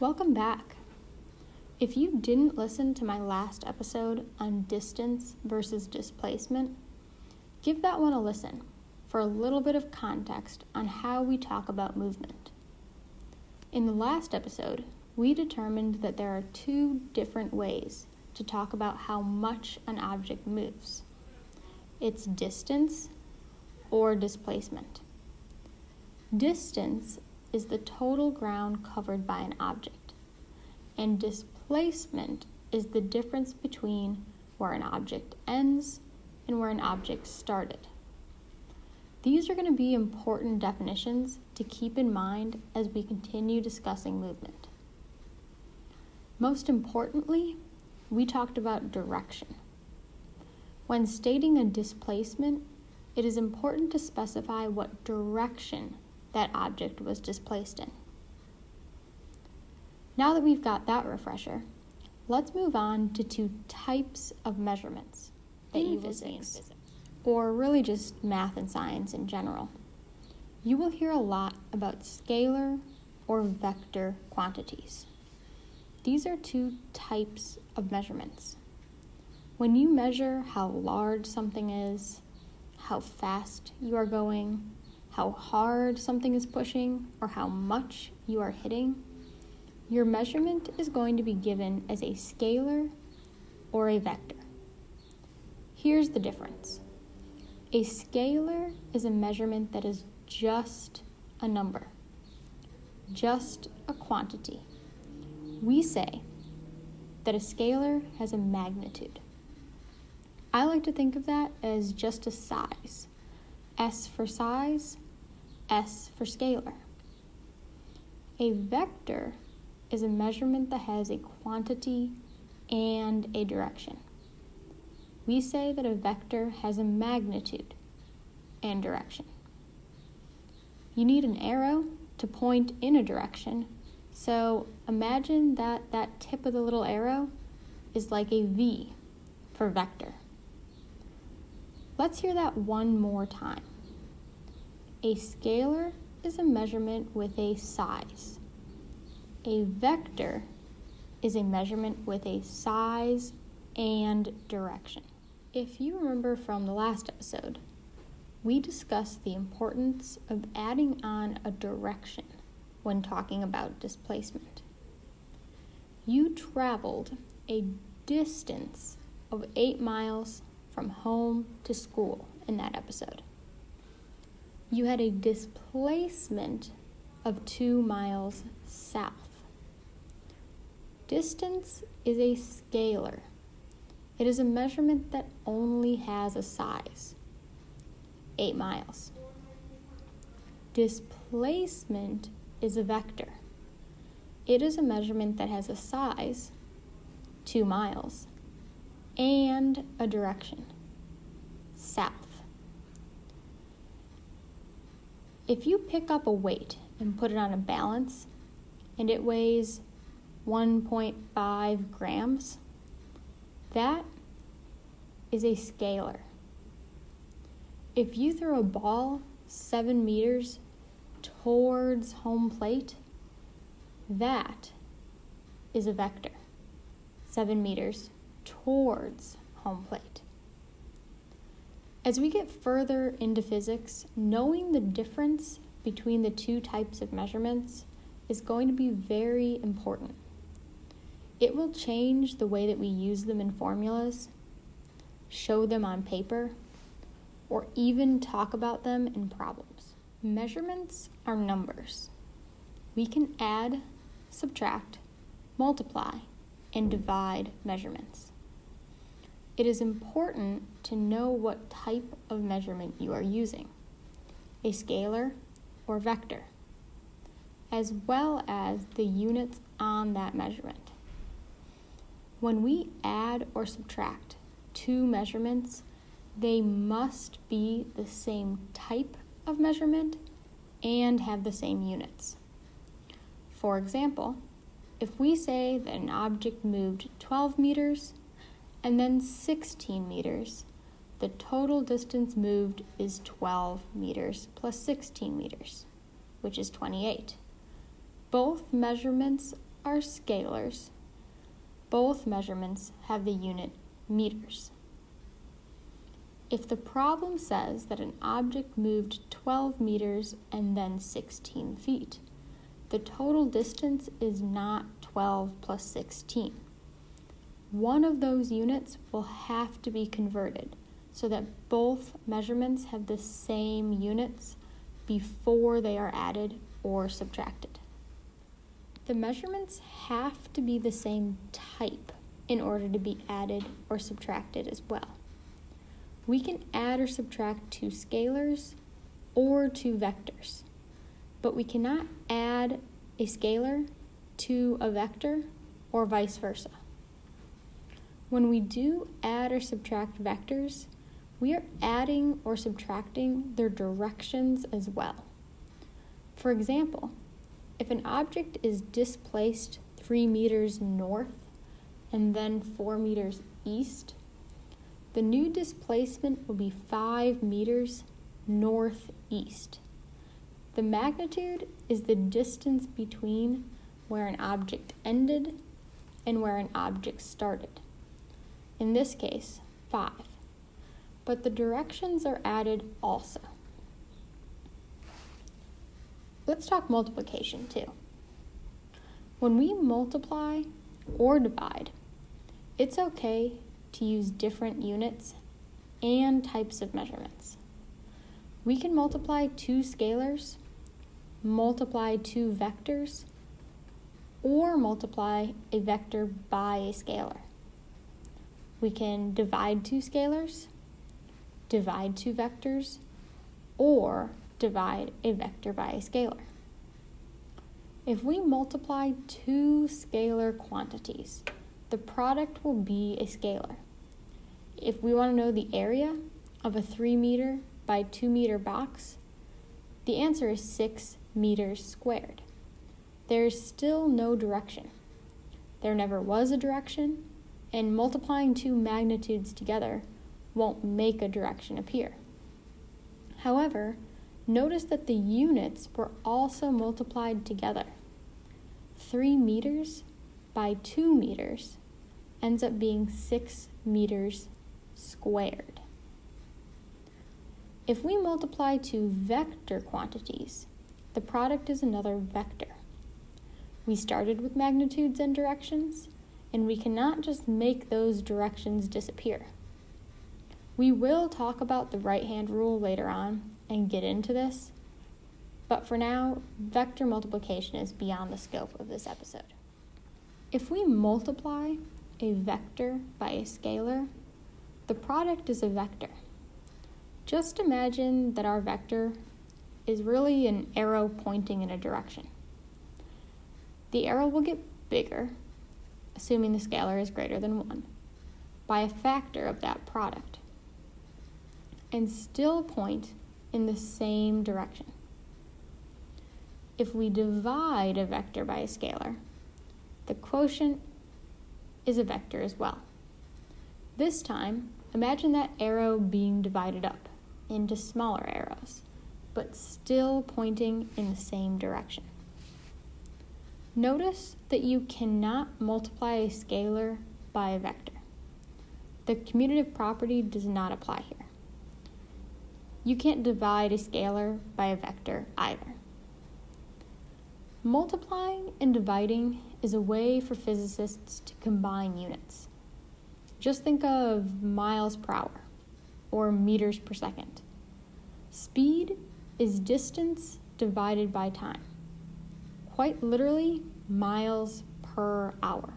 Welcome back. If you didn't listen to my last episode on distance versus displacement, give that one a listen for a little bit of context on how we talk about movement. In the last episode, we determined that there are two different ways to talk about how much an object moves its distance or displacement. Distance is the total ground covered by an object, and displacement is the difference between where an object ends and where an object started. These are going to be important definitions to keep in mind as we continue discussing movement. Most importantly, we talked about direction. When stating a displacement, it is important to specify what direction that object was displaced in. Now that we've got that refresher, let's move on to two types of measurements that in you will see in physics, or really just math and science in general. You will hear a lot about scalar or vector quantities. These are two types of measurements. When you measure how large something is, how fast you are going, how hard something is pushing, or how much you are hitting, your measurement is going to be given as a scalar or a vector. Here's the difference a scalar is a measurement that is just a number, just a quantity. We say that a scalar has a magnitude. I like to think of that as just a size. S for size, S for scalar. A vector is a measurement that has a quantity and a direction. We say that a vector has a magnitude and direction. You need an arrow to point in a direction, so imagine that that tip of the little arrow is like a V for vector. Let's hear that one more time. A scalar is a measurement with a size. A vector is a measurement with a size and direction. If you remember from the last episode, we discussed the importance of adding on a direction when talking about displacement. You traveled a distance of eight miles from home to school in that episode. You had a displacement of two miles south. Distance is a scalar. It is a measurement that only has a size, eight miles. Displacement is a vector. It is a measurement that has a size, two miles, and a direction south. If you pick up a weight and put it on a balance and it weighs 1.5 grams, that is a scalar. If you throw a ball seven meters towards home plate, that is a vector. Seven meters towards home plate. As we get further into physics, knowing the difference between the two types of measurements is going to be very important. It will change the way that we use them in formulas, show them on paper, or even talk about them in problems. Measurements are numbers. We can add, subtract, multiply, and divide measurements. It is important to know what type of measurement you are using a scalar or vector, as well as the units on that measurement. When we add or subtract two measurements, they must be the same type of measurement and have the same units. For example, if we say that an object moved 12 meters and then 16 meters. The total distance moved is 12 meters plus 16 meters, which is 28. Both measurements are scalars, both measurements have the unit meters. If the problem says that an object moved 12 meters and then 16 feet, the total distance is not 12 plus 16. One of those units will have to be converted so that both measurements have the same units before they are added or subtracted. The measurements have to be the same type in order to be added or subtracted as well. We can add or subtract two scalars or two vectors, but we cannot add a scalar to a vector or vice versa. When we do add or subtract vectors, we are adding or subtracting their directions as well. For example, if an object is displaced 3 meters north and then 4 meters east, the new displacement will be 5 meters northeast. The magnitude is the distance between where an object ended and where an object started. In this case, 5. But the directions are added also. Let's talk multiplication too. When we multiply or divide, it's okay to use different units and types of measurements. We can multiply two scalars, multiply two vectors, or multiply a vector by a scalar. We can divide two scalars, divide two vectors, or divide a vector by a scalar. If we multiply two scalar quantities, the product will be a scalar. If we want to know the area of a 3 meter by 2 meter box, the answer is 6 meters squared. There is still no direction. There never was a direction, and multiplying two magnitudes together won't make a direction appear. However, notice that the units were also multiplied together. 3 meters by 2 meters ends up being 6 meters squared. If we multiply two vector quantities, the product is another vector. We started with magnitudes and directions, and we cannot just make those directions disappear. We will talk about the right hand rule later on and get into this, but for now, vector multiplication is beyond the scope of this episode. If we multiply a vector by a scalar, the product is a vector. Just imagine that our vector is really an arrow pointing in a direction. The arrow will get bigger, assuming the scalar is greater than 1, by a factor of that product, and still point in the same direction. If we divide a vector by a scalar, the quotient is a vector as well. This time, imagine that arrow being divided up into smaller arrows, but still pointing in the same direction. Notice that you cannot multiply a scalar by a vector. The commutative property does not apply here. You can't divide a scalar by a vector either. Multiplying and dividing is a way for physicists to combine units. Just think of miles per hour or meters per second. Speed is distance divided by time quite literally miles per hour.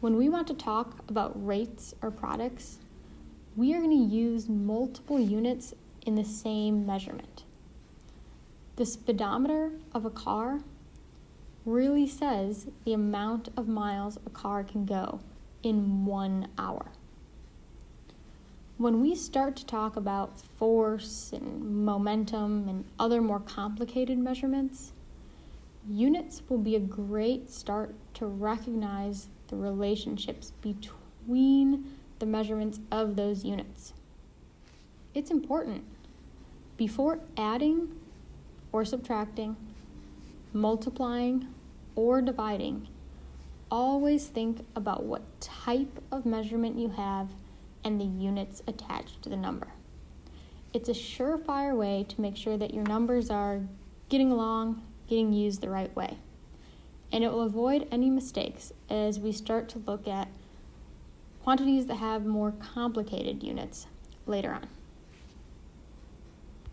When we want to talk about rates or products, we are going to use multiple units in the same measurement. The speedometer of a car really says the amount of miles a car can go in one hour. When we start to talk about force and momentum and other more complicated measurements, Units will be a great start to recognize the relationships between the measurements of those units. It's important. Before adding or subtracting, multiplying or dividing, always think about what type of measurement you have and the units attached to the number. It's a surefire way to make sure that your numbers are getting along, getting used the right way. And it will avoid any mistakes as we start to look at quantities that have more complicated units later on.